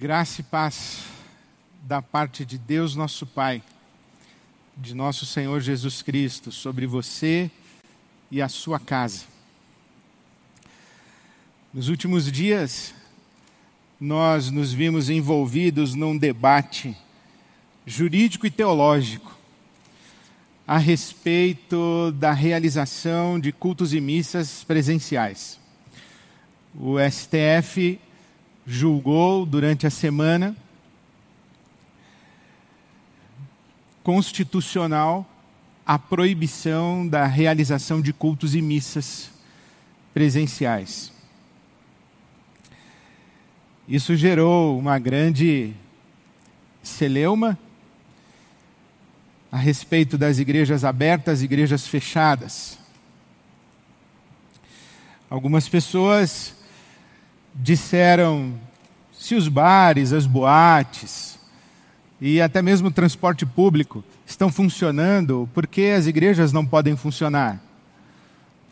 Graça e paz da parte de Deus, nosso Pai, de nosso Senhor Jesus Cristo, sobre você e a sua casa. Nos últimos dias, nós nos vimos envolvidos num debate jurídico e teológico a respeito da realização de cultos e missas presenciais. O STF julgou durante a semana constitucional a proibição da realização de cultos e missas presenciais. Isso gerou uma grande celeuma a respeito das igrejas abertas, igrejas fechadas. Algumas pessoas disseram se os bares, as boates e até mesmo o transporte público estão funcionando, por que as igrejas não podem funcionar?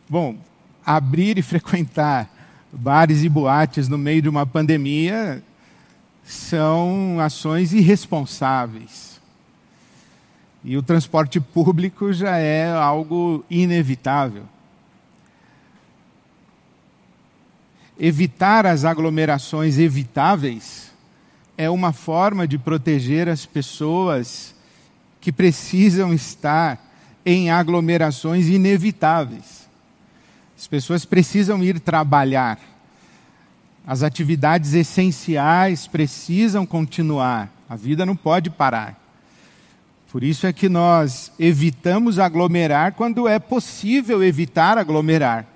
Bom, abrir e frequentar bares e boates no meio de uma pandemia são ações irresponsáveis. E o transporte público já é algo inevitável. Evitar as aglomerações evitáveis é uma forma de proteger as pessoas que precisam estar em aglomerações inevitáveis. As pessoas precisam ir trabalhar. As atividades essenciais precisam continuar. A vida não pode parar. Por isso é que nós evitamos aglomerar quando é possível evitar aglomerar.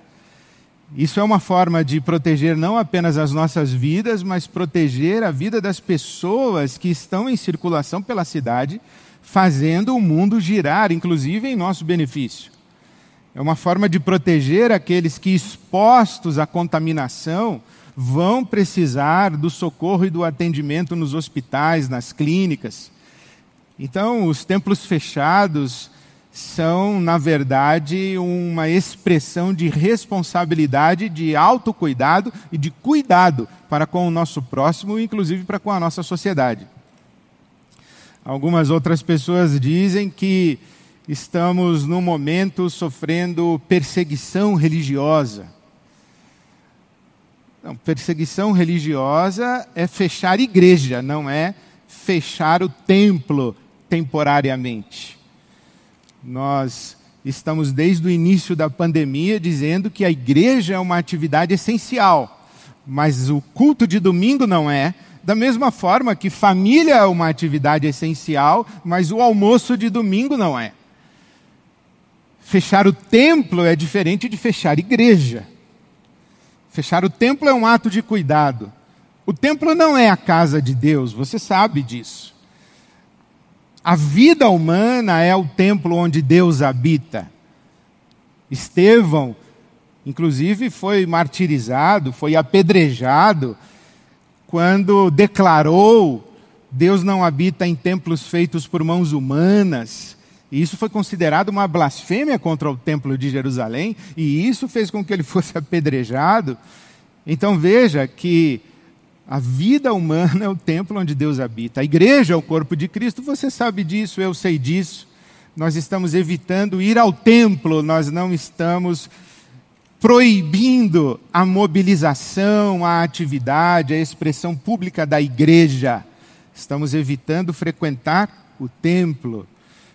Isso é uma forma de proteger não apenas as nossas vidas, mas proteger a vida das pessoas que estão em circulação pela cidade, fazendo o mundo girar, inclusive em nosso benefício. É uma forma de proteger aqueles que, expostos à contaminação, vão precisar do socorro e do atendimento nos hospitais, nas clínicas. Então, os templos fechados são, na verdade, uma expressão de responsabilidade, de autocuidado e de cuidado para com o nosso próximo, inclusive para com a nossa sociedade. Algumas outras pessoas dizem que estamos num momento sofrendo perseguição religiosa. Não, perseguição religiosa é fechar igreja, não é fechar o templo temporariamente. Nós estamos desde o início da pandemia dizendo que a igreja é uma atividade essencial, mas o culto de domingo não é. Da mesma forma que família é uma atividade essencial, mas o almoço de domingo não é. Fechar o templo é diferente de fechar igreja. Fechar o templo é um ato de cuidado. O templo não é a casa de Deus, você sabe disso. A vida humana é o templo onde Deus habita. Estevão, inclusive, foi martirizado, foi apedrejado, quando declarou: Deus não habita em templos feitos por mãos humanas. E isso foi considerado uma blasfêmia contra o templo de Jerusalém, e isso fez com que ele fosse apedrejado. Então veja que a vida humana é o templo onde Deus habita. A igreja é o corpo de Cristo, você sabe disso, eu sei disso. Nós estamos evitando ir ao templo, nós não estamos proibindo a mobilização, a atividade, a expressão pública da igreja. Estamos evitando frequentar o templo,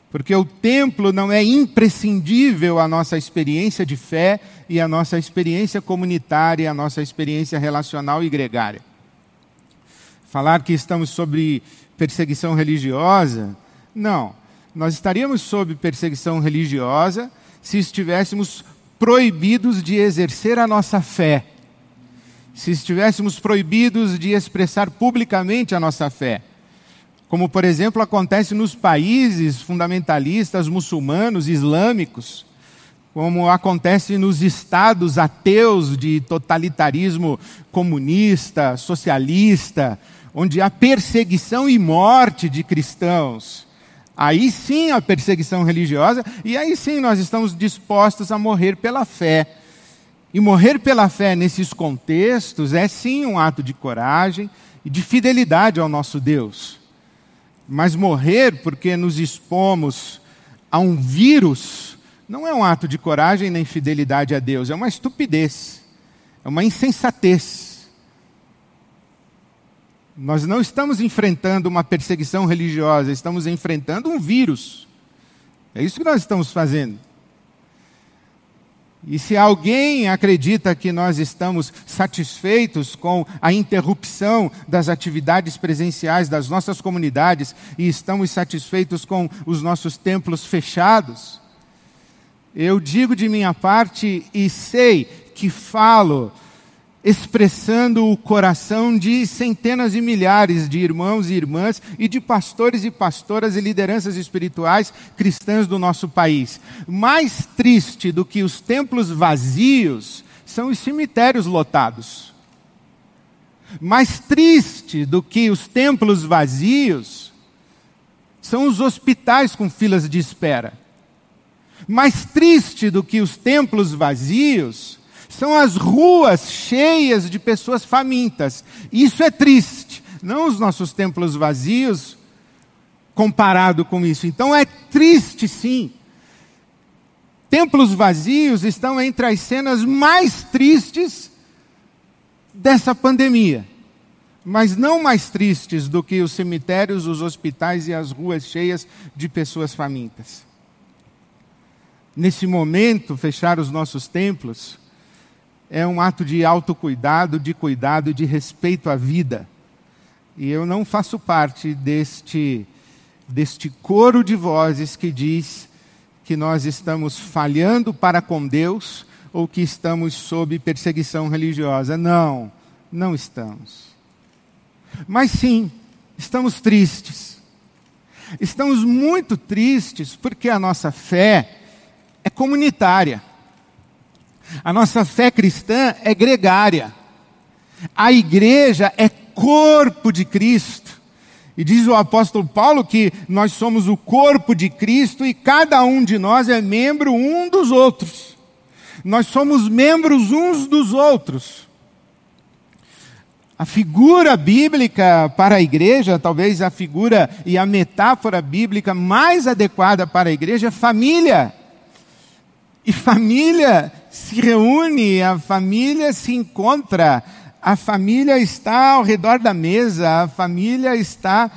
porque o templo não é imprescindível à nossa experiência de fé e à nossa experiência comunitária, à nossa experiência relacional e gregária falar que estamos sob perseguição religiosa. Não. Nós estaríamos sob perseguição religiosa se estivéssemos proibidos de exercer a nossa fé. Se estivéssemos proibidos de expressar publicamente a nossa fé. Como, por exemplo, acontece nos países fundamentalistas muçulmanos, islâmicos, como acontece nos estados ateus de totalitarismo comunista, socialista, onde há perseguição e morte de cristãos. Aí sim a perseguição religiosa, e aí sim nós estamos dispostos a morrer pela fé. E morrer pela fé nesses contextos é sim um ato de coragem e de fidelidade ao nosso Deus. Mas morrer porque nos expomos a um vírus não é um ato de coragem nem fidelidade a Deus, é uma estupidez, é uma insensatez. Nós não estamos enfrentando uma perseguição religiosa, estamos enfrentando um vírus. É isso que nós estamos fazendo. E se alguém acredita que nós estamos satisfeitos com a interrupção das atividades presenciais das nossas comunidades e estamos satisfeitos com os nossos templos fechados, eu digo de minha parte e sei que falo expressando o coração de centenas e milhares de irmãos e irmãs e de pastores e pastoras e lideranças espirituais cristãs do nosso país. Mais triste do que os templos vazios são os cemitérios lotados. Mais triste do que os templos vazios são os hospitais com filas de espera. Mais triste do que os templos vazios são as ruas cheias de pessoas famintas. Isso é triste, não os nossos templos vazios comparado com isso. Então é triste sim. Templos vazios estão entre as cenas mais tristes dessa pandemia. Mas não mais tristes do que os cemitérios, os hospitais e as ruas cheias de pessoas famintas. Nesse momento, fechar os nossos templos é um ato de autocuidado, de cuidado, de respeito à vida. E eu não faço parte deste, deste coro de vozes que diz que nós estamos falhando para com Deus ou que estamos sob perseguição religiosa. Não, não estamos. Mas sim, estamos tristes. Estamos muito tristes porque a nossa fé é comunitária. A nossa fé cristã é gregária. A igreja é corpo de Cristo. E diz o apóstolo Paulo que nós somos o corpo de Cristo e cada um de nós é membro um dos outros. Nós somos membros uns dos outros. A figura bíblica para a igreja, talvez a figura e a metáfora bíblica mais adequada para a igreja é família. E família se reúne, a família se encontra, a família está ao redor da mesa, a família está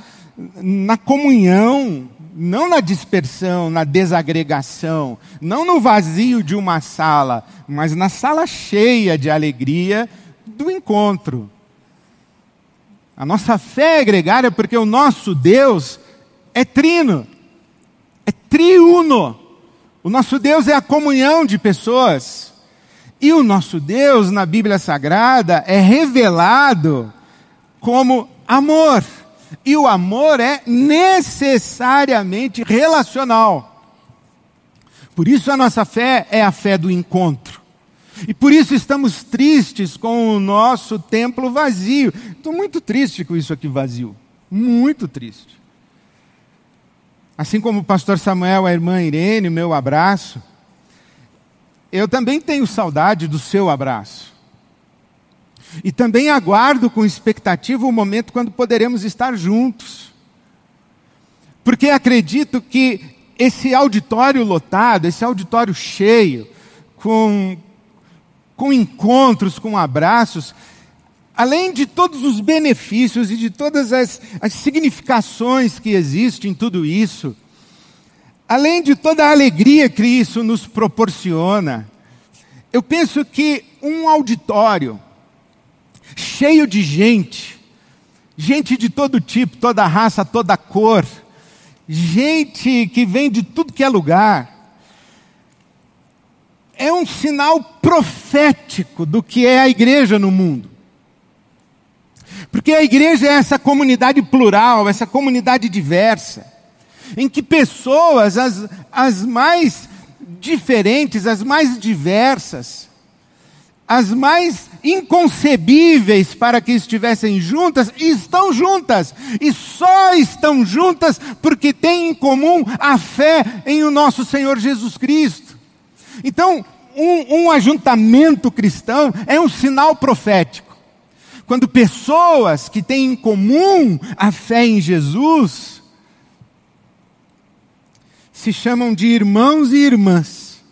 na comunhão, não na dispersão, na desagregação, não no vazio de uma sala, mas na sala cheia de alegria do encontro. A nossa fé é gregária porque o nosso Deus é trino, é triuno. O nosso Deus é a comunhão de pessoas. E o nosso Deus, na Bíblia Sagrada, é revelado como amor. E o amor é necessariamente relacional. Por isso a nossa fé é a fé do encontro. E por isso estamos tristes com o nosso templo vazio. Estou muito triste com isso aqui vazio. Muito triste. Assim como o pastor Samuel, a irmã Irene, meu abraço eu também tenho saudade do seu abraço. E também aguardo com expectativa o momento quando poderemos estar juntos. Porque acredito que esse auditório lotado, esse auditório cheio, com, com encontros, com abraços, além de todos os benefícios e de todas as, as significações que existem em tudo isso, além de toda a alegria que isso nos proporciona, eu penso que um auditório cheio de gente, gente de todo tipo, toda raça, toda cor, gente que vem de tudo que é lugar, é um sinal profético do que é a igreja no mundo. Porque a igreja é essa comunidade plural, essa comunidade diversa em que pessoas, as, as mais diferentes, as mais diversas, as mais inconcebíveis para que estivessem juntas, estão juntas. E só estão juntas porque têm em comum a fé em o nosso Senhor Jesus Cristo. Então, um, um ajuntamento cristão é um sinal profético. Quando pessoas que têm em comum a fé em Jesus se chamam de irmãos e irmãs.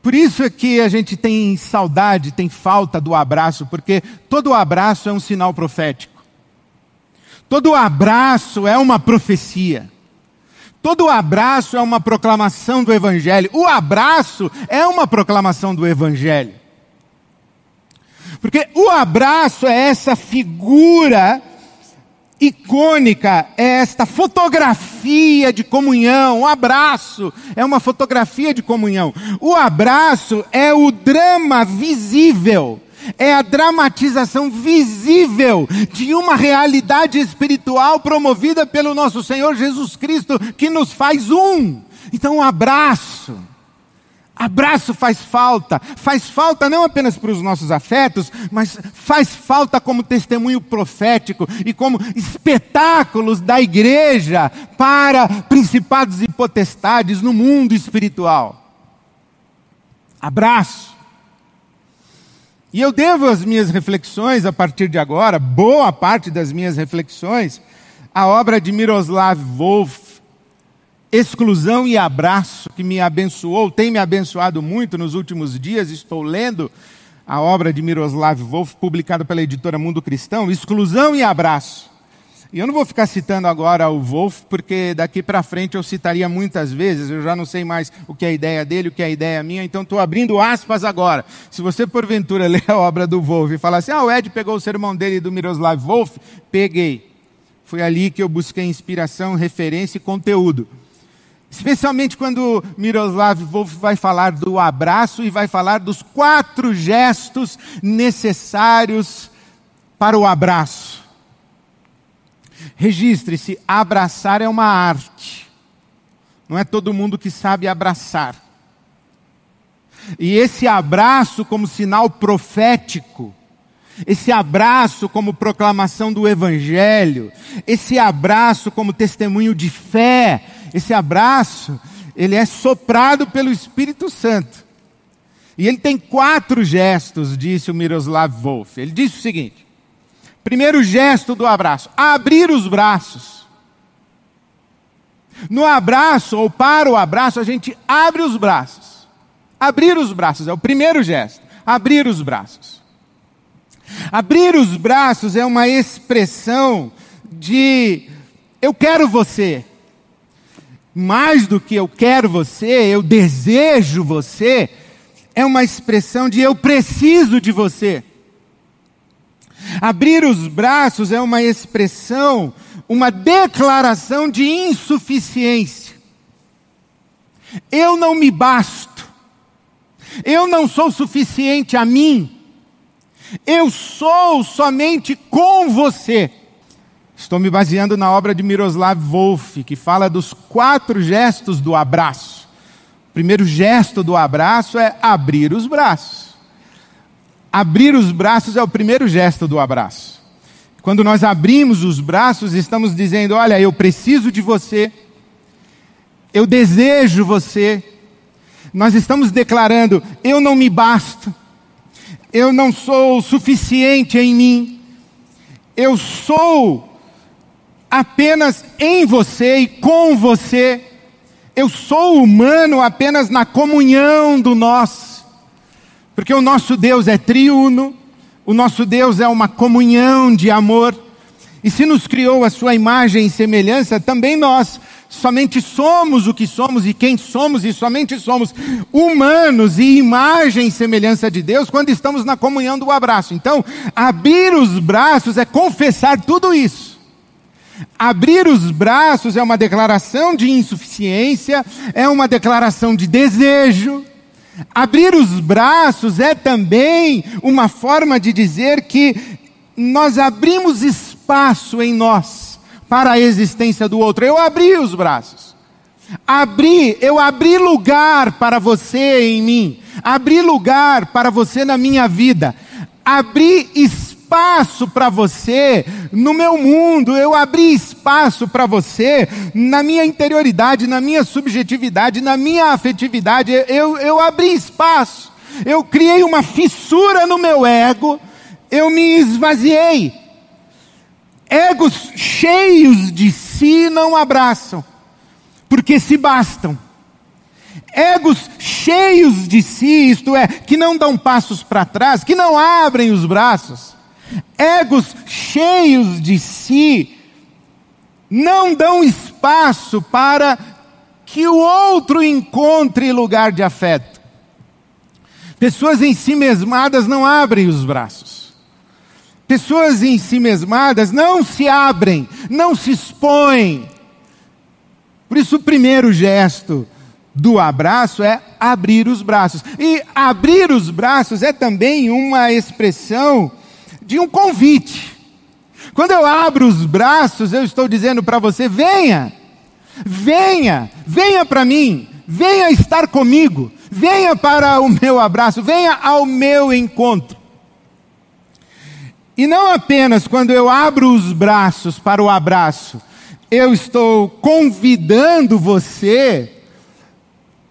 Por isso é que a gente tem saudade, tem falta do abraço, porque todo abraço é um sinal profético. Todo abraço é uma profecia. Todo abraço é uma proclamação do Evangelho. O abraço é uma proclamação do Evangelho. Porque o abraço é essa figura icônica, é esta fotografia de comunhão. O abraço é uma fotografia de comunhão. O abraço é o drama visível é a dramatização visível de uma realidade espiritual promovida pelo nosso Senhor Jesus Cristo, que nos faz um. Então, um abraço. Abraço faz falta, faz falta não apenas para os nossos afetos, mas faz falta como testemunho profético e como espetáculos da igreja para principados e potestades no mundo espiritual. Abraço. E eu devo as minhas reflexões a partir de agora, boa parte das minhas reflexões, à obra de Miroslav Volf, Exclusão e Abraço, que me abençoou, tem me abençoado muito nos últimos dias. Estou lendo a obra de Miroslav Volf, publicada pela editora Mundo Cristão, Exclusão e Abraço. E eu não vou ficar citando agora o Wolff, porque daqui para frente eu citaria muitas vezes, eu já não sei mais o que é a ideia dele, o que é a ideia minha, então estou abrindo aspas agora. Se você porventura ler a obra do Wolff e falar assim, ah, o Ed pegou o sermão dele do Miroslav Wolff, peguei. Foi ali que eu busquei inspiração, referência e conteúdo. Especialmente quando Miroslav Wolff vai falar do abraço e vai falar dos quatro gestos necessários para o abraço. Registre-se: abraçar é uma arte. Não é todo mundo que sabe abraçar. E esse abraço, como sinal profético, esse abraço como proclamação do Evangelho, esse abraço como testemunho de fé, esse abraço, ele é soprado pelo Espírito Santo. E ele tem quatro gestos, disse o Miroslav Wolf. Ele disse o seguinte: Primeiro gesto do abraço: abrir os braços. No abraço, ou para o abraço, a gente abre os braços. Abrir os braços é o primeiro gesto. Abrir os braços. Abrir os braços é uma expressão de eu quero você. Mais do que eu quero você, eu desejo você, é uma expressão de eu preciso de você. Abrir os braços é uma expressão, uma declaração de insuficiência. Eu não me basto. Eu não sou suficiente a mim. Eu sou somente com você. Estou me baseando na obra de Miroslav Wolf, que fala dos quatro gestos do abraço. O primeiro gesto do abraço é abrir os braços. Abrir os braços é o primeiro gesto do abraço. Quando nós abrimos os braços, estamos dizendo: Olha, eu preciso de você, eu desejo você. Nós estamos declarando: Eu não me basto, eu não sou suficiente em mim, eu sou apenas em você e com você. Eu sou humano apenas na comunhão do nós. Porque o nosso Deus é triuno, o nosso Deus é uma comunhão de amor, e se nos criou a sua imagem e semelhança, também nós somente somos o que somos e quem somos, e somente somos humanos e imagem e semelhança de Deus quando estamos na comunhão do abraço. Então, abrir os braços é confessar tudo isso. Abrir os braços é uma declaração de insuficiência, é uma declaração de desejo, Abrir os braços é também uma forma de dizer que nós abrimos espaço em nós para a existência do outro. Eu abri os braços. Abri, eu abri lugar para você em mim. Abri lugar para você na minha vida. Abri espaço espaço para você no meu mundo, eu abri espaço para você na minha interioridade, na minha subjetividade, na minha afetividade, eu, eu abri espaço. eu criei uma fissura no meu ego, eu me esvaziei. Egos cheios de si não abraçam, porque se bastam. Egos cheios de si, isto é, que não dão passos para trás, que não abrem os braços. Egos cheios de si, não dão espaço para que o outro encontre lugar de afeto. Pessoas em si mesmadas não abrem os braços. Pessoas em si mesmadas não se abrem, não se expõem. Por isso, o primeiro gesto do abraço é abrir os braços. E abrir os braços é também uma expressão de um convite. Quando eu abro os braços, eu estou dizendo para você: venha, venha, venha para mim, venha estar comigo, venha para o meu abraço, venha ao meu encontro. E não apenas quando eu abro os braços para o abraço, eu estou convidando você,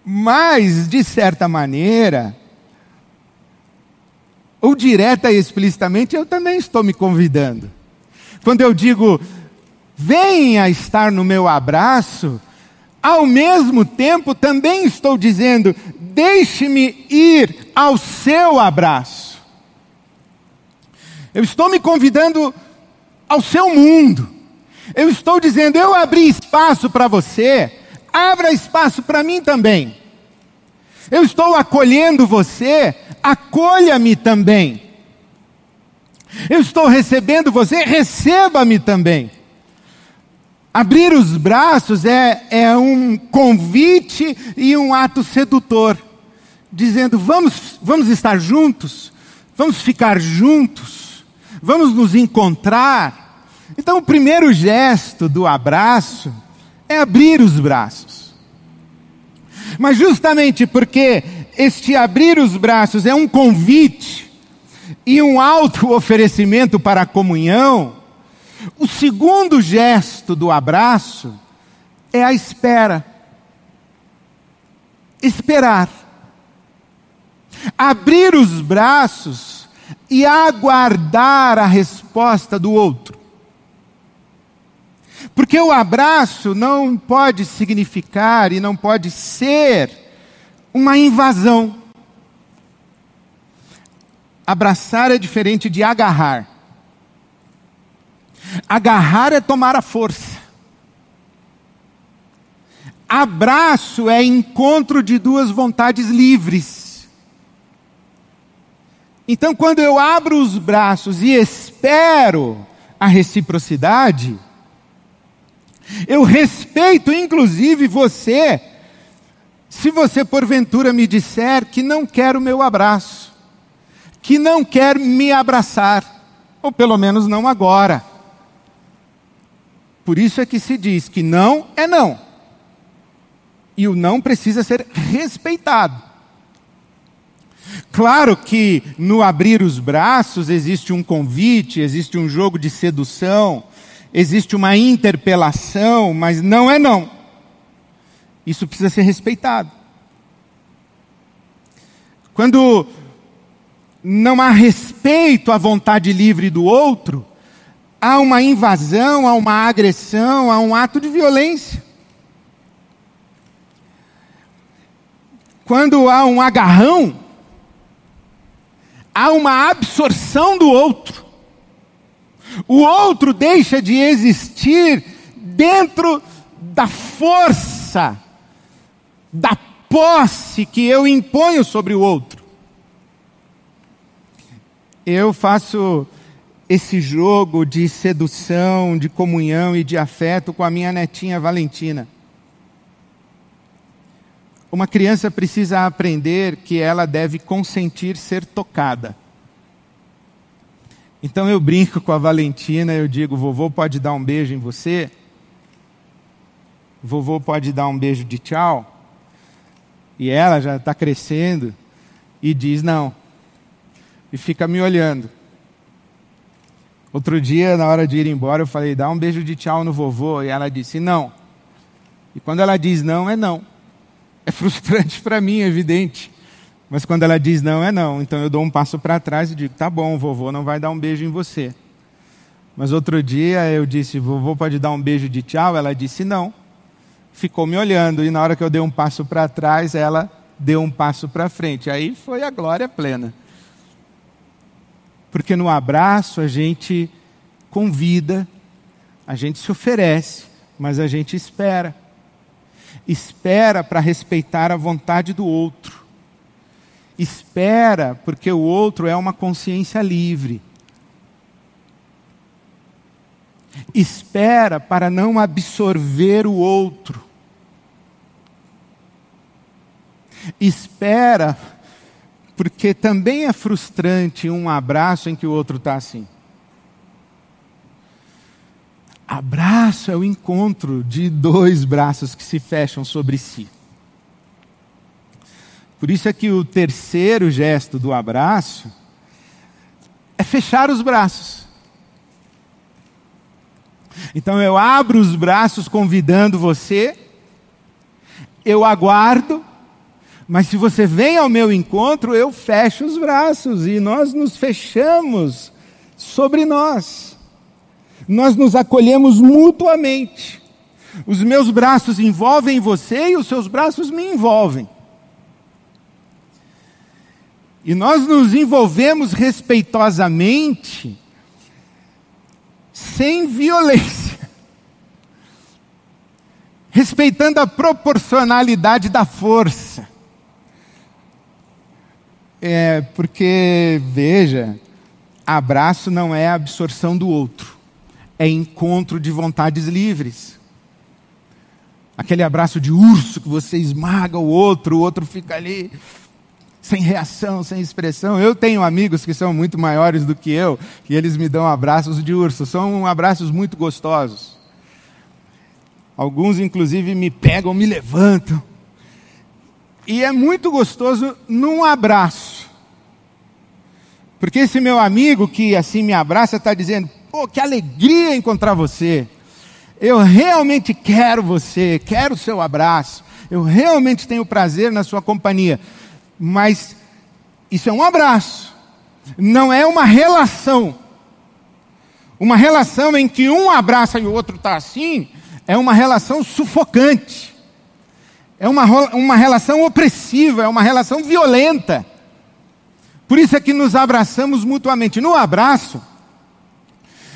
mas, de certa maneira, ou direta e explicitamente, eu também estou me convidando. Quando eu digo, venha estar no meu abraço, ao mesmo tempo também estou dizendo, deixe-me ir ao seu abraço. Eu estou me convidando ao seu mundo. Eu estou dizendo, eu abri espaço para você, abra espaço para mim também. Eu estou acolhendo você, acolha-me também. Eu estou recebendo você, receba-me também. Abrir os braços é, é um convite e um ato sedutor, dizendo: vamos, vamos estar juntos, vamos ficar juntos, vamos nos encontrar. Então, o primeiro gesto do abraço é abrir os braços. Mas, justamente porque este abrir os braços é um convite, e um alto oferecimento para a comunhão, o segundo gesto do abraço é a espera. Esperar. Abrir os braços e aguardar a resposta do outro. Porque o abraço não pode significar e não pode ser uma invasão. Abraçar é diferente de agarrar. Agarrar é tomar a força. Abraço é encontro de duas vontades livres. Então, quando eu abro os braços e espero a reciprocidade, eu respeito inclusive você, se você porventura me disser que não quer o meu abraço que não quer me abraçar, ou pelo menos não agora. Por isso é que se diz que não é não. E o não precisa ser respeitado. Claro que no abrir os braços existe um convite, existe um jogo de sedução, existe uma interpelação, mas não é não. Isso precisa ser respeitado. Quando não há respeito à vontade livre do outro, há uma invasão, há uma agressão, há um ato de violência. Quando há um agarrão, há uma absorção do outro. O outro deixa de existir dentro da força, da posse que eu imponho sobre o outro eu faço esse jogo de sedução, de comunhão e de afeto com a minha netinha Valentina. Uma criança precisa aprender que ela deve consentir ser tocada. Então eu brinco com a Valentina, eu digo: vovô pode dar um beijo em você? Vovô pode dar um beijo de tchau? E ela já está crescendo e diz: não e fica me olhando. Outro dia, na hora de ir embora, eu falei: dá um beijo de tchau no vovô. E ela disse: não. E quando ela diz não, é não. É frustrante para mim, é evidente. Mas quando ela diz não, é não. Então eu dou um passo para trás e digo: tá bom, vovô não vai dar um beijo em você. Mas outro dia eu disse: vovô pode dar um beijo de tchau? Ela disse: não. Ficou me olhando e na hora que eu dei um passo para trás, ela deu um passo para frente. Aí foi a glória plena. Porque no abraço a gente convida, a gente se oferece, mas a gente espera. Espera para respeitar a vontade do outro. Espera porque o outro é uma consciência livre. Espera para não absorver o outro. Espera porque também é frustrante um abraço em que o outro está assim. Abraço é o encontro de dois braços que se fecham sobre si. Por isso é que o terceiro gesto do abraço é fechar os braços. Então eu abro os braços convidando você, eu aguardo, mas se você vem ao meu encontro, eu fecho os braços e nós nos fechamos sobre nós. Nós nos acolhemos mutuamente. Os meus braços envolvem você e os seus braços me envolvem. E nós nos envolvemos respeitosamente, sem violência, respeitando a proporcionalidade da força. É, porque, veja, abraço não é absorção do outro, é encontro de vontades livres. Aquele abraço de urso que você esmaga o outro, o outro fica ali sem reação, sem expressão. Eu tenho amigos que são muito maiores do que eu e eles me dão abraços de urso. São abraços muito gostosos. Alguns, inclusive, me pegam, me levantam. E é muito gostoso num abraço. Porque esse meu amigo que assim me abraça está dizendo: pô, que alegria encontrar você. Eu realmente quero você, quero o seu abraço. Eu realmente tenho prazer na sua companhia. Mas isso é um abraço, não é uma relação. Uma relação em que um abraça e o outro está assim, é uma relação sufocante é uma, uma relação opressiva, é uma relação violenta. Por isso é que nos abraçamos mutuamente. No abraço,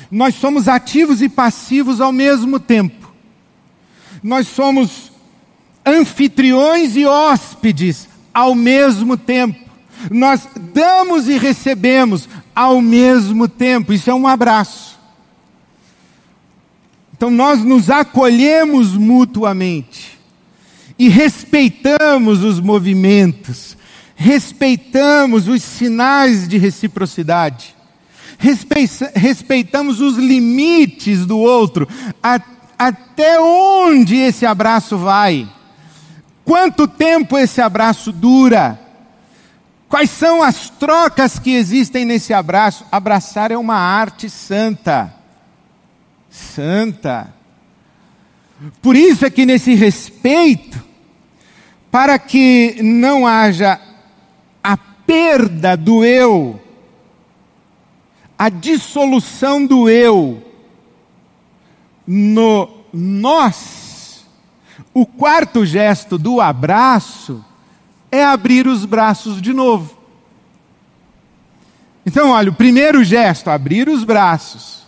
nós somos ativos e passivos ao mesmo tempo. Nós somos anfitriões e hóspedes ao mesmo tempo. Nós damos e recebemos ao mesmo tempo. Isso é um abraço. Então nós nos acolhemos mutuamente e respeitamos os movimentos, respeitamos os sinais de reciprocidade, respeitamos os limites do outro, até onde esse abraço vai, quanto tempo esse abraço dura, quais são as trocas que existem nesse abraço. Abraçar é uma arte santa. Santa. Por isso é que nesse respeito, para que não haja a perda do eu, a dissolução do eu no nós, o quarto gesto do abraço é abrir os braços de novo. Então, olha, o primeiro gesto, abrir os braços.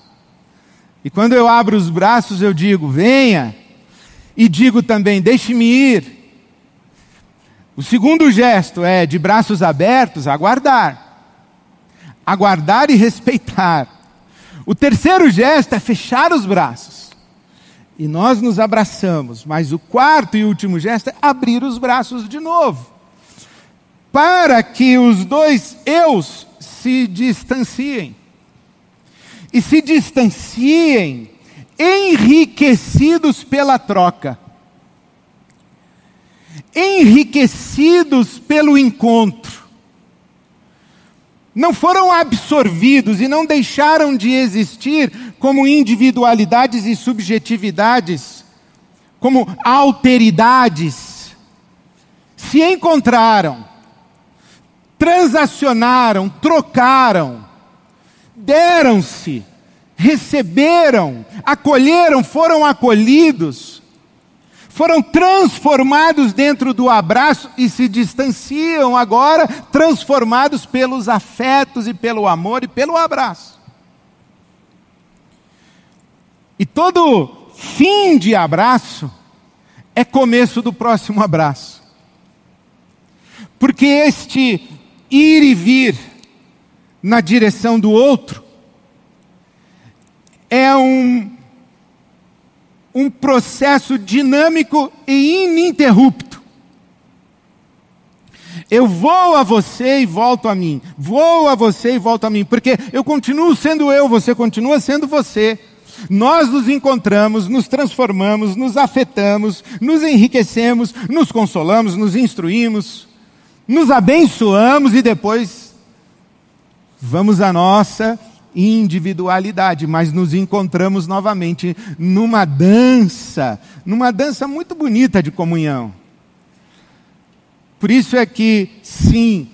E quando eu abro os braços, eu digo, venha. E digo também, deixe-me ir. O segundo gesto é de braços abertos, aguardar. Aguardar e respeitar. O terceiro gesto é fechar os braços. E nós nos abraçamos. Mas o quarto e último gesto é abrir os braços de novo. Para que os dois eus se distanciem. E se distanciem enriquecidos pela troca enriquecidos pelo encontro. Não foram absorvidos e não deixaram de existir como individualidades e subjetividades, como alteridades. Se encontraram, transacionaram, trocaram, deram-se, receberam, acolheram, foram acolhidos, foram transformados dentro do abraço e se distanciam agora, transformados pelos afetos e pelo amor e pelo abraço. E todo fim de abraço é começo do próximo abraço. Porque este ir e vir na direção do outro é um, um processo dinâmico e ininterrupto. Eu vou a você e volto a mim. Vou a você e volto a mim. Porque eu continuo sendo eu, você continua sendo você. Nós nos encontramos, nos transformamos, nos afetamos, nos enriquecemos, nos consolamos, nos instruímos, nos abençoamos e depois vamos à nossa individualidade, mas nos encontramos novamente numa dança, numa dança muito bonita de comunhão. Por isso é que, sim,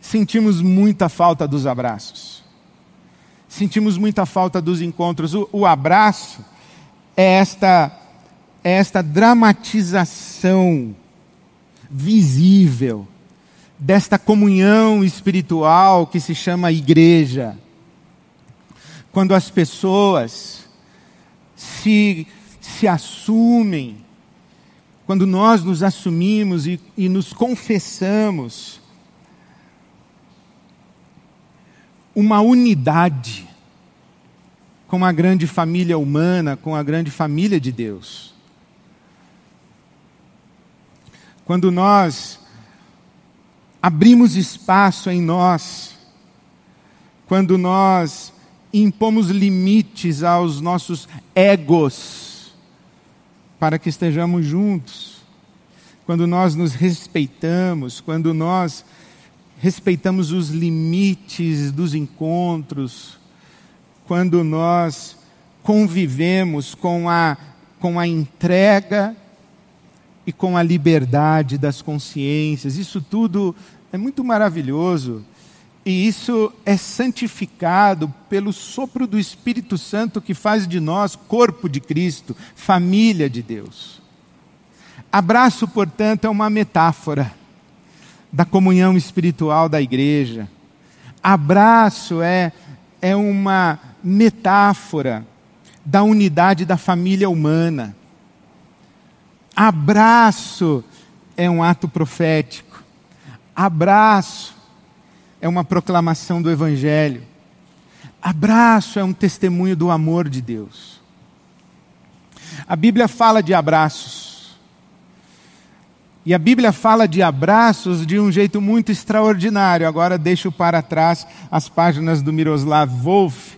sentimos muita falta dos abraços. Sentimos muita falta dos encontros. O, o abraço é esta, é esta dramatização visível desta comunhão espiritual que se chama igreja. Quando as pessoas se, se assumem, quando nós nos assumimos e, e nos confessamos, uma unidade com a grande família humana, com a grande família de Deus. Quando nós abrimos espaço em nós, quando nós impomos limites aos nossos egos, para que estejamos juntos, quando nós nos respeitamos, quando nós respeitamos os limites dos encontros, quando nós convivemos com a, com a entrega e com a liberdade das consciências. Isso tudo é muito maravilhoso. E isso é santificado pelo sopro do Espírito Santo que faz de nós corpo de Cristo, família de Deus. Abraço, portanto, é uma metáfora da comunhão espiritual da igreja. Abraço é, é uma metáfora da unidade da família humana. Abraço é um ato profético. Abraço é uma proclamação do Evangelho. Abraço é um testemunho do amor de Deus. A Bíblia fala de abraços. E a Bíblia fala de abraços de um jeito muito extraordinário. Agora deixo para trás as páginas do Miroslav Wolf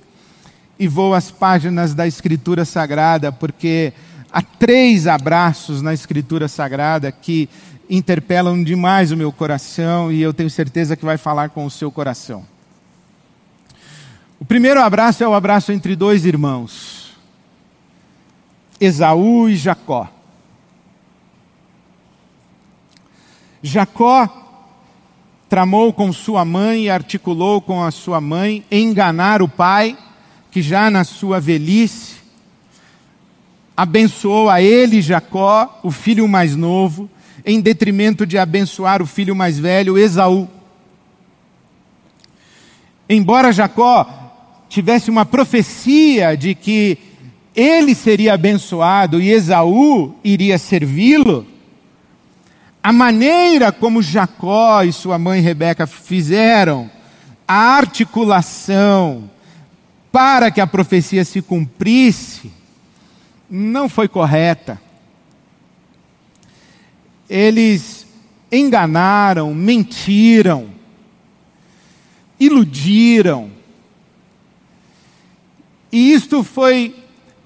e vou às páginas da Escritura Sagrada, porque há três abraços na Escritura Sagrada que interpelam demais o meu coração e eu tenho certeza que vai falar com o seu coração. O primeiro abraço é o abraço entre dois irmãos, Esaú e Jacó. Jacó tramou com sua mãe e articulou com a sua mãe enganar o pai, que já na sua velhice abençoou a ele, Jacó, o filho mais novo, em detrimento de abençoar o filho mais velho, Esaú. Embora Jacó tivesse uma profecia de que ele seria abençoado e Esaú iria servi-lo, a maneira como Jacó e sua mãe Rebeca fizeram a articulação para que a profecia se cumprisse não foi correta eles enganaram, mentiram, iludiram. E isto foi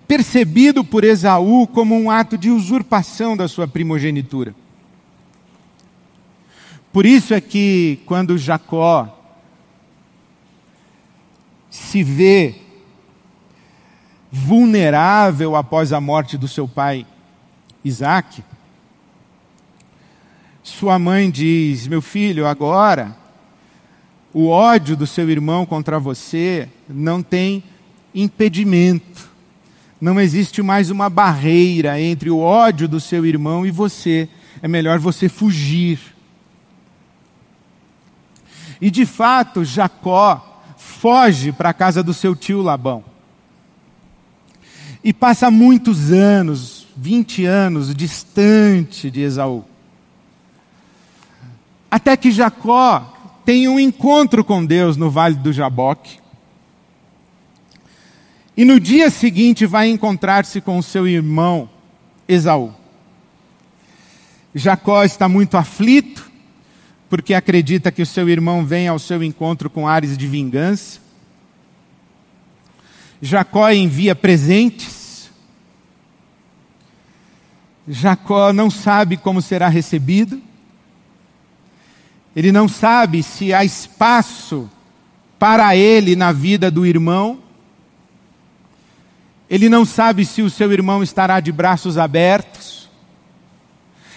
percebido por Esaú como um ato de usurpação da sua primogenitura. Por isso é que quando Jacó se vê vulnerável após a morte do seu pai Isaac, sua mãe diz: Meu filho, agora o ódio do seu irmão contra você não tem impedimento. Não existe mais uma barreira entre o ódio do seu irmão e você. É melhor você fugir. E de fato, Jacó foge para a casa do seu tio Labão. E passa muitos anos, 20 anos, distante de Esaú. Até que Jacó tem um encontro com Deus no Vale do Jaboque. E no dia seguinte vai encontrar-se com seu irmão Esaú. Jacó está muito aflito, porque acredita que o seu irmão vem ao seu encontro com ares de vingança. Jacó envia presentes. Jacó não sabe como será recebido. Ele não sabe se há espaço para ele na vida do irmão. Ele não sabe se o seu irmão estará de braços abertos,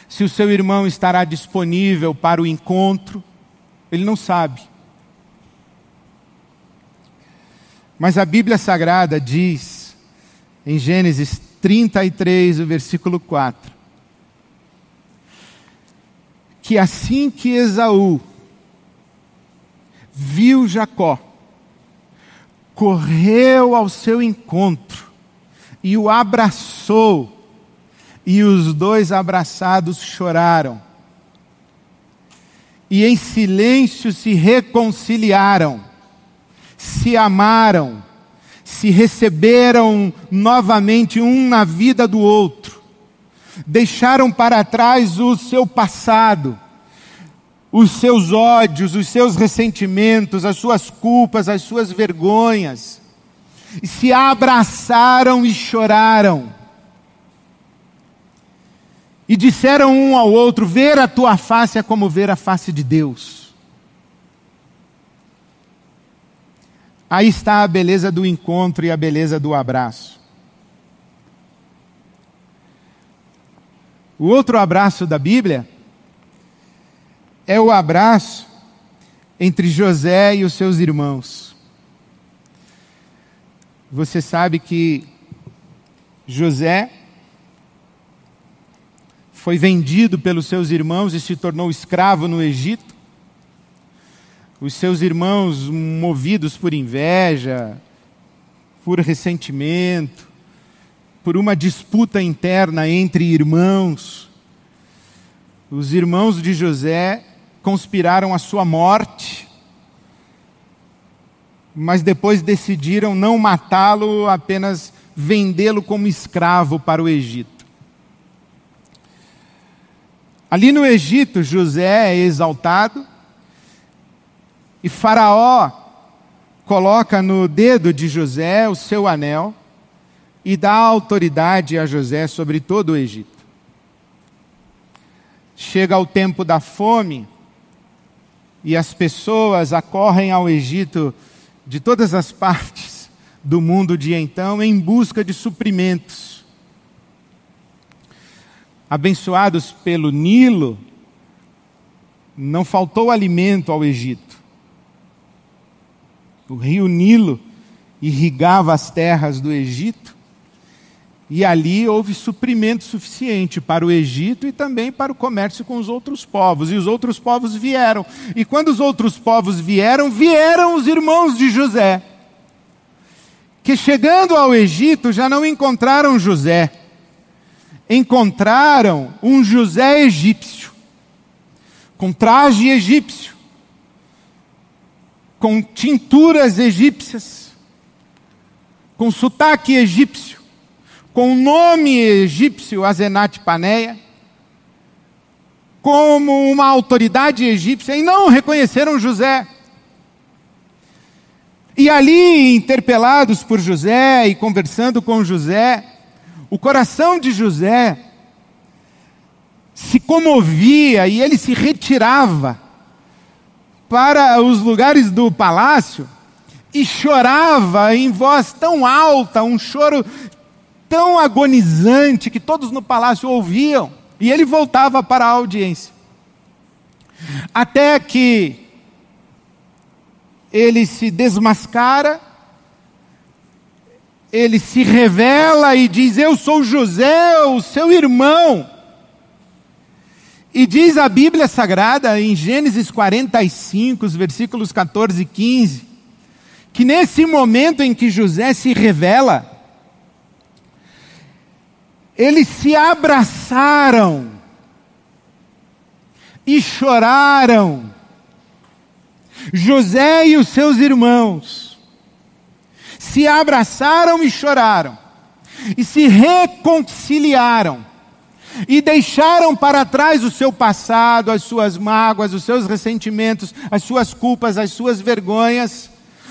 se o seu irmão estará disponível para o encontro. Ele não sabe. Mas a Bíblia Sagrada diz, em Gênesis 33, o versículo 4, que assim que Esaú viu Jacó, correu ao seu encontro e o abraçou, e os dois abraçados choraram. E em silêncio se reconciliaram, se amaram, se receberam novamente um na vida do outro deixaram para trás o seu passado, os seus ódios, os seus ressentimentos, as suas culpas, as suas vergonhas, e se abraçaram e choraram. E disseram um ao outro: Ver a tua face é como ver a face de Deus. Aí está a beleza do encontro e a beleza do abraço. O outro abraço da Bíblia é o abraço entre José e os seus irmãos. Você sabe que José foi vendido pelos seus irmãos e se tornou escravo no Egito. Os seus irmãos, movidos por inveja, por ressentimento, por uma disputa interna entre irmãos. Os irmãos de José conspiraram a sua morte, mas depois decidiram não matá-lo, apenas vendê-lo como escravo para o Egito. Ali no Egito, José é exaltado e Faraó coloca no dedo de José o seu anel e dá autoridade a José sobre todo o Egito. Chega o tempo da fome e as pessoas acorrem ao Egito de todas as partes do mundo de então em busca de suprimentos. Abençoados pelo Nilo, não faltou alimento ao Egito. O rio Nilo irrigava as terras do Egito e ali houve suprimento suficiente para o Egito e também para o comércio com os outros povos. E os outros povos vieram. E quando os outros povos vieram, vieram os irmãos de José. Que chegando ao Egito já não encontraram José. Encontraram um José egípcio, com traje egípcio, com tinturas egípcias, com sotaque egípcio com o nome egípcio Azenat Paneia, como uma autoridade egípcia, e não reconheceram José. E ali, interpelados por José e conversando com José, o coração de José se comovia e ele se retirava para os lugares do palácio e chorava em voz tão alta, um choro tão agonizante que todos no palácio ouviam, e ele voltava para a audiência. Até que ele se desmascara, ele se revela e diz: Eu sou José, o seu irmão. E diz a Bíblia Sagrada, em Gênesis 45, os versículos 14 e 15, que nesse momento em que José se revela, eles se abraçaram e choraram. José e os seus irmãos se abraçaram e choraram, e se reconciliaram, e deixaram para trás o seu passado, as suas mágoas, os seus ressentimentos, as suas culpas, as suas vergonhas,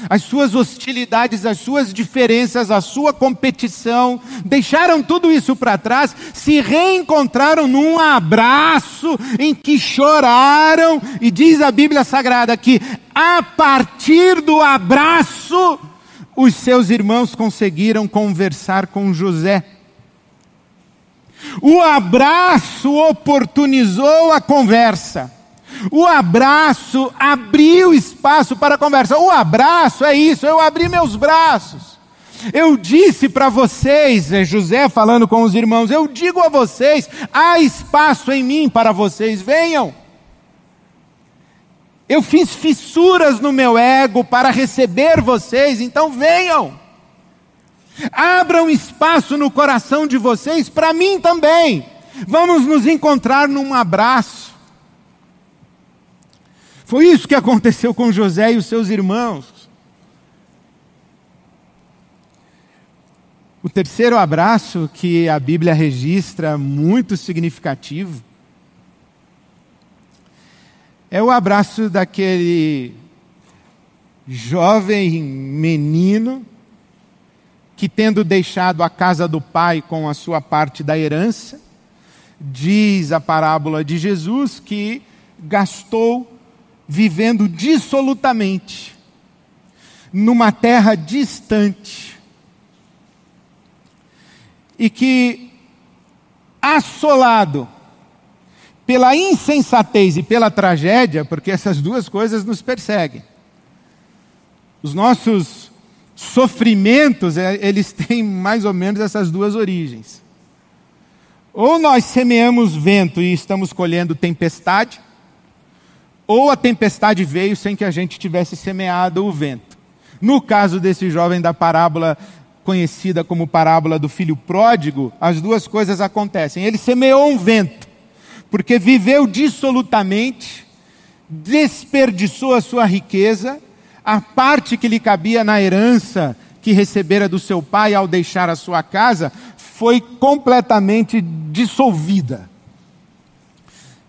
as suas hostilidades, as suas diferenças, a sua competição, deixaram tudo isso para trás, se reencontraram num abraço em que choraram, e diz a Bíblia Sagrada que a partir do abraço, os seus irmãos conseguiram conversar com José. O abraço oportunizou a conversa. O abraço abriu espaço para conversa. O abraço é isso, eu abri meus braços. Eu disse para vocês, é José falando com os irmãos, eu digo a vocês: há espaço em mim para vocês, venham. Eu fiz fissuras no meu ego para receber vocês, então venham. Abram espaço no coração de vocês para mim também. Vamos nos encontrar num abraço. Foi isso que aconteceu com José e os seus irmãos. O terceiro abraço que a Bíblia registra, muito significativo, é o abraço daquele jovem menino que, tendo deixado a casa do pai com a sua parte da herança, diz a parábola de Jesus que gastou vivendo dissolutamente, numa terra distante, e que, assolado pela insensatez e pela tragédia, porque essas duas coisas nos perseguem, os nossos sofrimentos, é, eles têm mais ou menos essas duas origens. Ou nós semeamos vento e estamos colhendo tempestade, ou a tempestade veio sem que a gente tivesse semeado o vento. No caso desse jovem da parábola conhecida como parábola do filho pródigo, as duas coisas acontecem. Ele semeou um vento, porque viveu dissolutamente, desperdiçou a sua riqueza, a parte que lhe cabia na herança que recebera do seu pai ao deixar a sua casa, foi completamente dissolvida.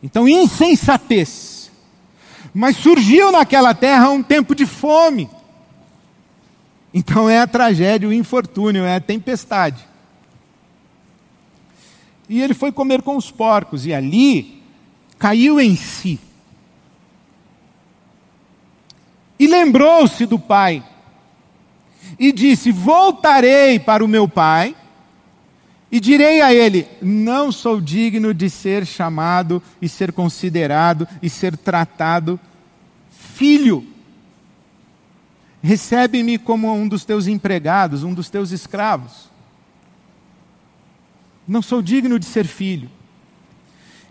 Então, insensatez mas surgiu naquela terra um tempo de fome. Então é a tragédia, o infortúnio, é a tempestade. E ele foi comer com os porcos, e ali caiu em si. E lembrou-se do pai, e disse: Voltarei para o meu pai, e direi a ele: Não sou digno de ser chamado e ser considerado e ser tratado filho. Recebe-me como um dos teus empregados, um dos teus escravos. Não sou digno de ser filho.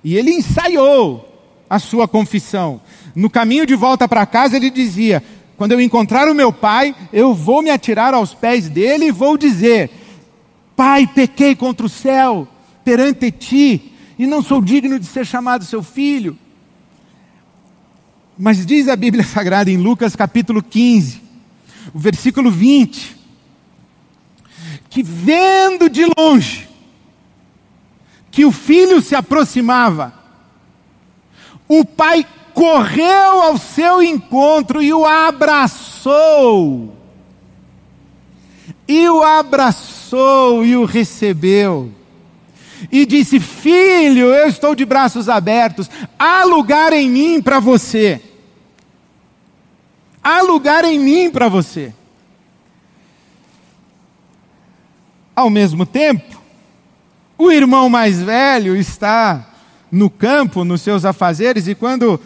E ele ensaiou a sua confissão. No caminho de volta para casa, ele dizia: Quando eu encontrar o meu pai, eu vou me atirar aos pés dele e vou dizer: Pai, pequei contra o céu perante ti, e não sou digno de ser chamado seu filho. Mas diz a Bíblia Sagrada em Lucas capítulo 15, o versículo 20, que vendo de longe que o filho se aproximava, o pai correu ao seu encontro e o abraçou. E o abraçou e o recebeu. E disse: Filho, eu estou de braços abertos, há lugar em mim para você. Há lugar em mim para você. Ao mesmo tempo, o irmão mais velho está no campo, nos seus afazeres, e quando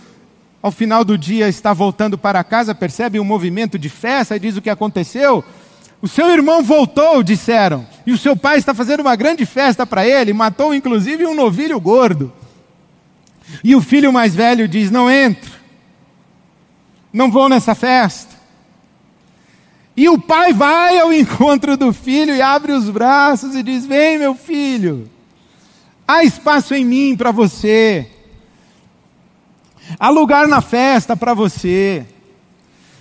ao final do dia está voltando para casa, percebe um movimento de festa e diz o que aconteceu. O seu irmão voltou, disseram, e o seu pai está fazendo uma grande festa para ele, matou inclusive um novilho gordo. E o filho mais velho diz: Não entro, não vou nessa festa. E o pai vai ao encontro do filho e abre os braços e diz: Vem, meu filho, há espaço em mim para você, há lugar na festa para você.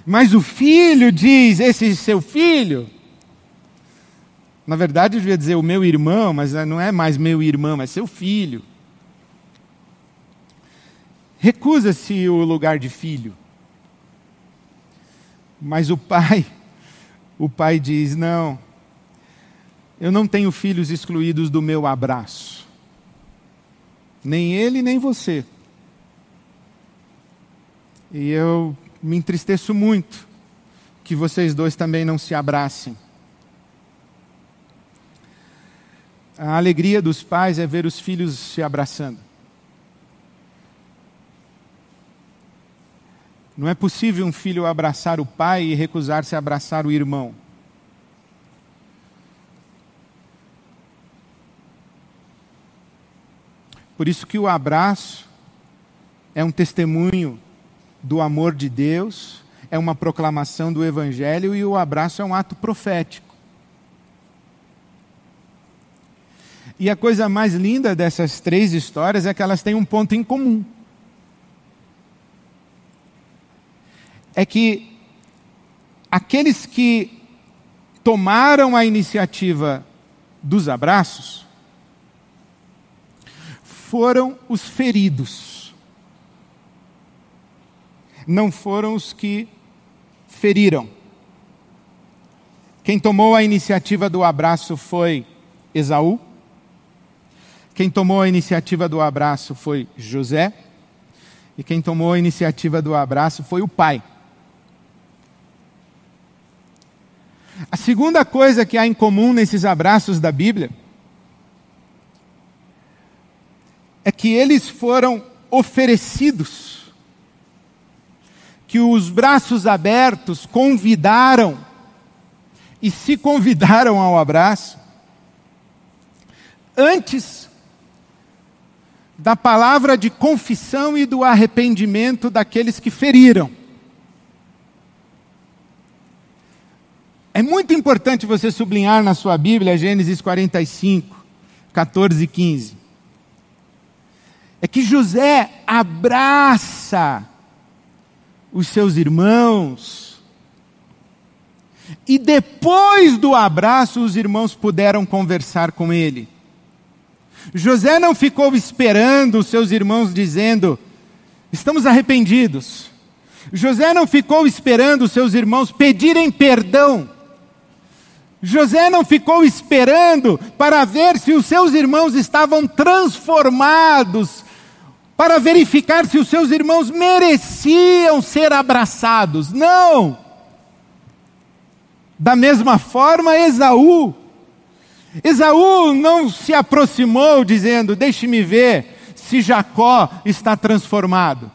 Mas o filho diz: Esse seu filho, na verdade eu devia dizer o meu irmão, mas não é mais meu irmão, é seu filho. Recusa-se o lugar de filho. Mas o pai, o pai diz: Não, eu não tenho filhos excluídos do meu abraço. Nem ele, nem você. E eu me entristeço muito que vocês dois também não se abracem. A alegria dos pais é ver os filhos se abraçando. Não é possível um filho abraçar o pai e recusar-se a abraçar o irmão. Por isso que o abraço é um testemunho do amor de Deus, é uma proclamação do Evangelho e o abraço é um ato profético. E a coisa mais linda dessas três histórias é que elas têm um ponto em comum. É que aqueles que tomaram a iniciativa dos abraços foram os feridos não foram os que feriram. Quem tomou a iniciativa do abraço foi Esaú. Quem tomou a iniciativa do abraço foi José. E quem tomou a iniciativa do abraço foi o pai. A segunda coisa que há em comum nesses abraços da Bíblia é que eles foram oferecidos que os braços abertos convidaram e se convidaram ao abraço, antes da palavra de confissão e do arrependimento daqueles que feriram. É muito importante você sublinhar na sua Bíblia Gênesis 45, 14 e 15. É que José abraça os seus irmãos. E depois do abraço, os irmãos puderam conversar com ele. José não ficou esperando os seus irmãos dizendo: estamos arrependidos. José não ficou esperando os seus irmãos pedirem perdão. José não ficou esperando para ver se os seus irmãos estavam transformados para verificar se os seus irmãos mereciam ser abraçados. Não! Da mesma forma, Esaú. Esaú não se aproximou dizendo: Deixe-me ver se Jacó está transformado.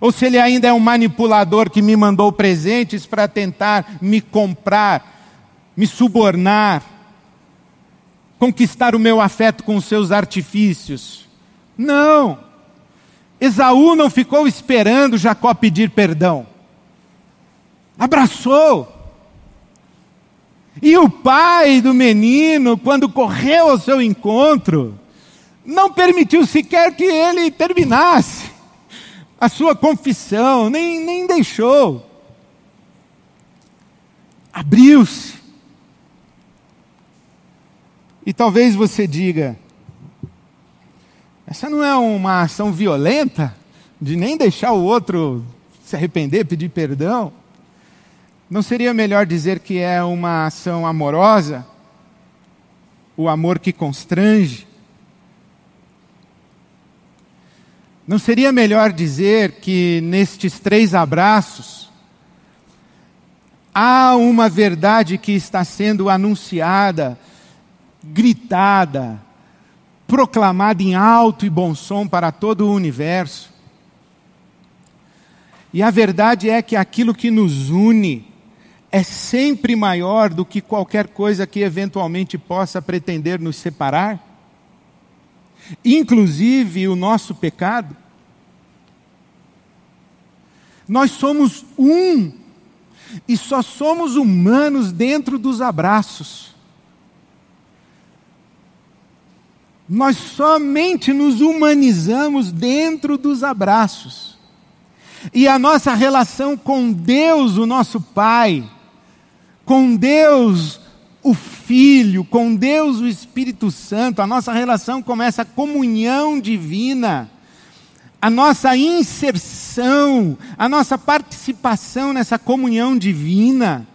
Ou se ele ainda é um manipulador que me mandou presentes para tentar me comprar, me subornar, conquistar o meu afeto com os seus artifícios. Não. Esaú não ficou esperando Jacó pedir perdão. Abraçou. E o pai do menino, quando correu ao seu encontro, não permitiu sequer que ele terminasse a sua confissão, nem, nem deixou. Abriu-se. E talvez você diga, essa não é uma ação violenta, de nem deixar o outro se arrepender, pedir perdão? Não seria melhor dizer que é uma ação amorosa? O amor que constrange? Não seria melhor dizer que nestes três abraços há uma verdade que está sendo anunciada, gritada, proclamada em alto e bom som para todo o universo. E a verdade é que aquilo que nos une é sempre maior do que qualquer coisa que eventualmente possa pretender nos separar, inclusive o nosso pecado. Nós somos um e só somos humanos dentro dos abraços. Nós somente nos humanizamos dentro dos abraços. E a nossa relação com Deus, o nosso Pai, com Deus, o Filho, com Deus, o Espírito Santo, a nossa relação com essa comunhão divina, a nossa inserção, a nossa participação nessa comunhão divina,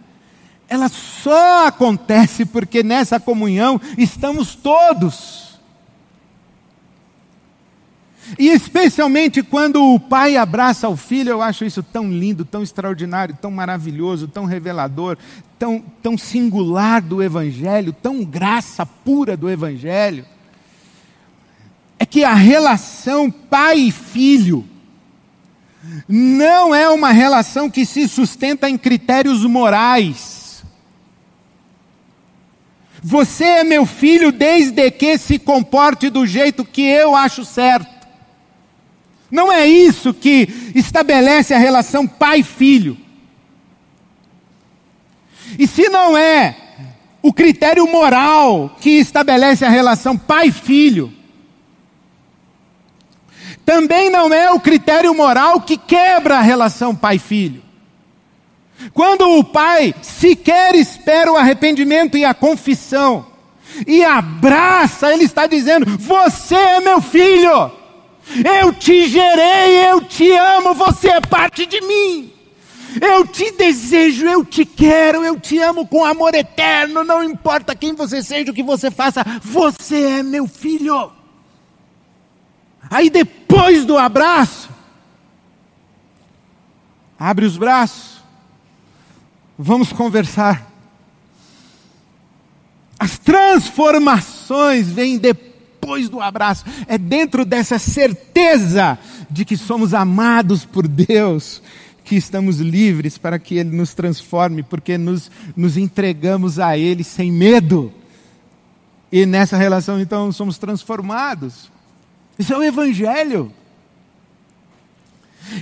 ela só acontece porque nessa comunhão estamos todos. E especialmente quando o pai abraça o filho, eu acho isso tão lindo, tão extraordinário, tão maravilhoso, tão revelador, tão, tão singular do Evangelho, tão graça pura do Evangelho. É que a relação pai e filho não é uma relação que se sustenta em critérios morais. Você é meu filho desde que se comporte do jeito que eu acho certo. Não é isso que estabelece a relação pai-filho. E se não é o critério moral que estabelece a relação pai-filho, também não é o critério moral que quebra a relação pai-filho. Quando o pai sequer espera o arrependimento e a confissão, e abraça, ele está dizendo: Você é meu filho. Eu te gerei, eu te amo, você é parte de mim. Eu te desejo, eu te quero, eu te amo com amor eterno, não importa quem você seja, o que você faça, você é meu filho. Aí depois do abraço, abre os braços, vamos conversar. As transformações vêm depois do abraço, é dentro dessa certeza de que somos amados por Deus, que estamos livres para que Ele nos transforme, porque nos, nos entregamos a Ele sem medo. E nessa relação, então, somos transformados. Isso é o Evangelho.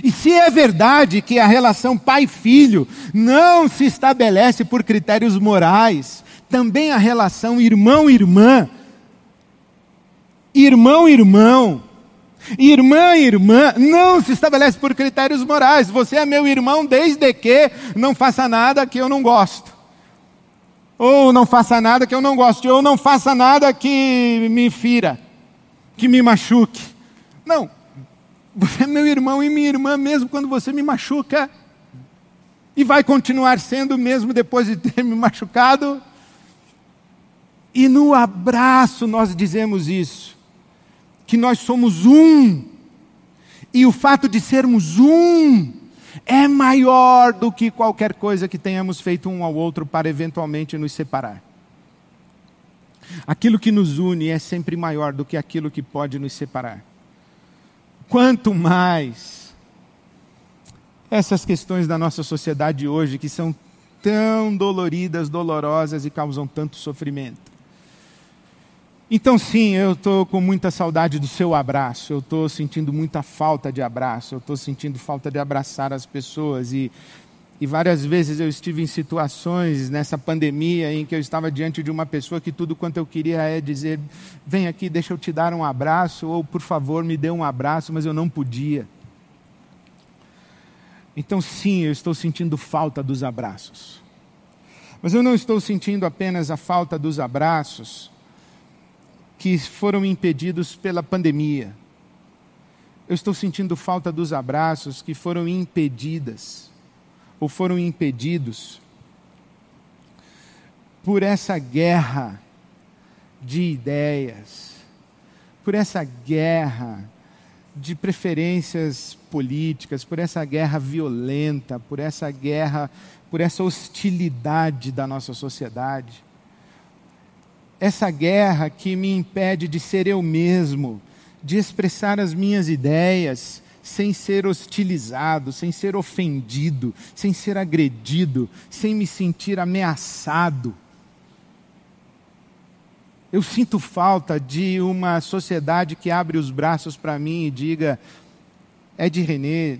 E se é verdade que a relação pai-filho não se estabelece por critérios morais, também a relação irmão-irmã irmão, irmã, irmã, não se estabelece por critérios morais. Você é meu irmão desde que não faça nada que eu não gosto. Ou não faça nada que eu não gosto, ou não faça nada que me fira, que me machuque. Não. Você é meu irmão e minha irmã mesmo quando você me machuca. E vai continuar sendo mesmo depois de ter me machucado. E no abraço nós dizemos isso que nós somos um. E o fato de sermos um é maior do que qualquer coisa que tenhamos feito um ao outro para eventualmente nos separar. Aquilo que nos une é sempre maior do que aquilo que pode nos separar. Quanto mais essas questões da nossa sociedade hoje, que são tão doloridas, dolorosas e causam tanto sofrimento. Então, sim, eu estou com muita saudade do seu abraço, eu estou sentindo muita falta de abraço, eu estou sentindo falta de abraçar as pessoas. E, e várias vezes eu estive em situações nessa pandemia em que eu estava diante de uma pessoa que tudo quanto eu queria é dizer: vem aqui, deixa eu te dar um abraço, ou por favor, me dê um abraço, mas eu não podia. Então, sim, eu estou sentindo falta dos abraços. Mas eu não estou sentindo apenas a falta dos abraços que foram impedidos pela pandemia. Eu estou sentindo falta dos abraços que foram impedidas ou foram impedidos por essa guerra de ideias, por essa guerra de preferências políticas, por essa guerra violenta, por essa guerra, por essa hostilidade da nossa sociedade essa guerra que me impede de ser eu mesmo, de expressar as minhas ideias, sem ser hostilizado, sem ser ofendido, sem ser agredido, sem me sentir ameaçado. Eu sinto falta de uma sociedade que abre os braços para mim e diga: Ed René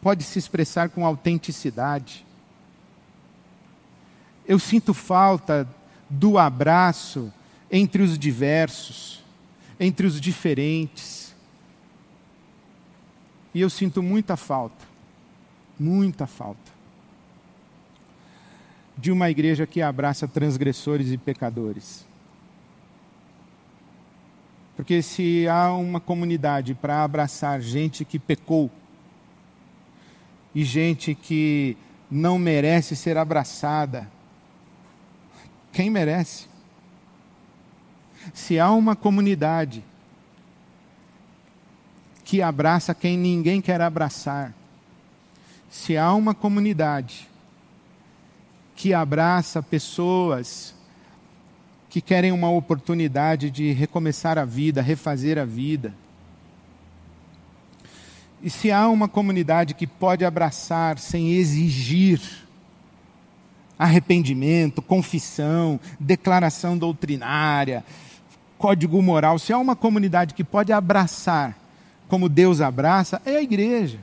pode se expressar com autenticidade. Eu sinto falta do abraço entre os diversos, entre os diferentes. E eu sinto muita falta, muita falta, de uma igreja que abraça transgressores e pecadores. Porque se há uma comunidade para abraçar gente que pecou e gente que não merece ser abraçada, quem merece? Se há uma comunidade que abraça quem ninguém quer abraçar, se há uma comunidade que abraça pessoas que querem uma oportunidade de recomeçar a vida, refazer a vida. E se há uma comunidade que pode abraçar sem exigir arrependimento, confissão, declaração doutrinária, código moral, se há uma comunidade que pode abraçar como Deus abraça, é a igreja.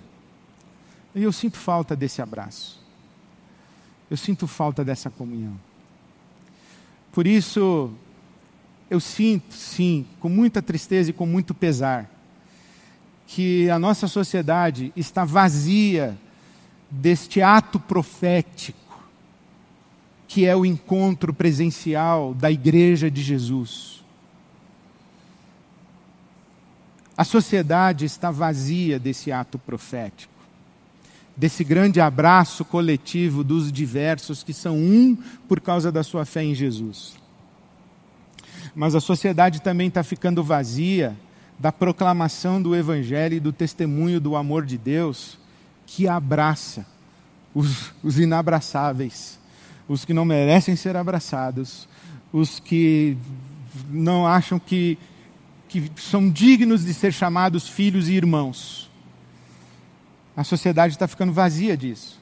E eu sinto falta desse abraço. Eu sinto falta dessa comunhão. Por isso, eu sinto, sim, com muita tristeza e com muito pesar, que a nossa sociedade está vazia deste ato profético, que é o encontro presencial da Igreja de Jesus. A sociedade está vazia desse ato profético desse grande abraço coletivo dos diversos que são um por causa da sua fé em Jesus. Mas a sociedade também está ficando vazia da proclamação do Evangelho e do testemunho do amor de Deus que abraça os, os inabraçáveis, os que não merecem ser abraçados, os que não acham que, que são dignos de ser chamados filhos e irmãos. A sociedade está ficando vazia disso.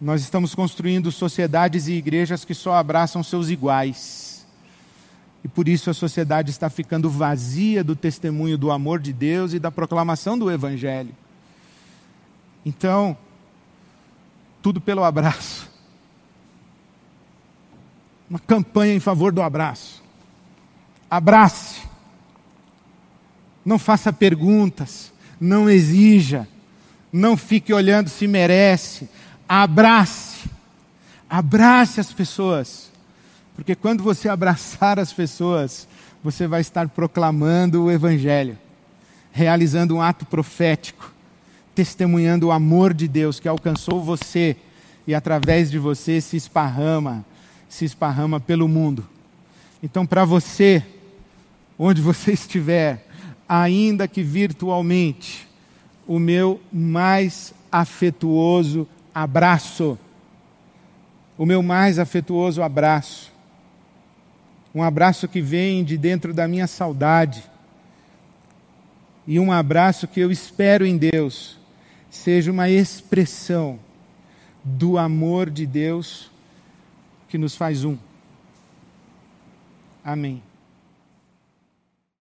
Nós estamos construindo sociedades e igrejas que só abraçam seus iguais. E por isso a sociedade está ficando vazia do testemunho do amor de Deus e da proclamação do Evangelho. Então, tudo pelo abraço. Uma campanha em favor do abraço. Abrace. Não faça perguntas. Não exija não fique olhando se merece. Abrace. Abrace as pessoas. Porque quando você abraçar as pessoas, você vai estar proclamando o Evangelho, realizando um ato profético, testemunhando o amor de Deus que alcançou você e através de você se esparrama, se esparrama pelo mundo. Então, para você, onde você estiver, ainda que virtualmente, o meu mais afetuoso abraço. O meu mais afetuoso abraço. Um abraço que vem de dentro da minha saudade. E um abraço que eu espero em Deus seja uma expressão do amor de Deus que nos faz um. Amém.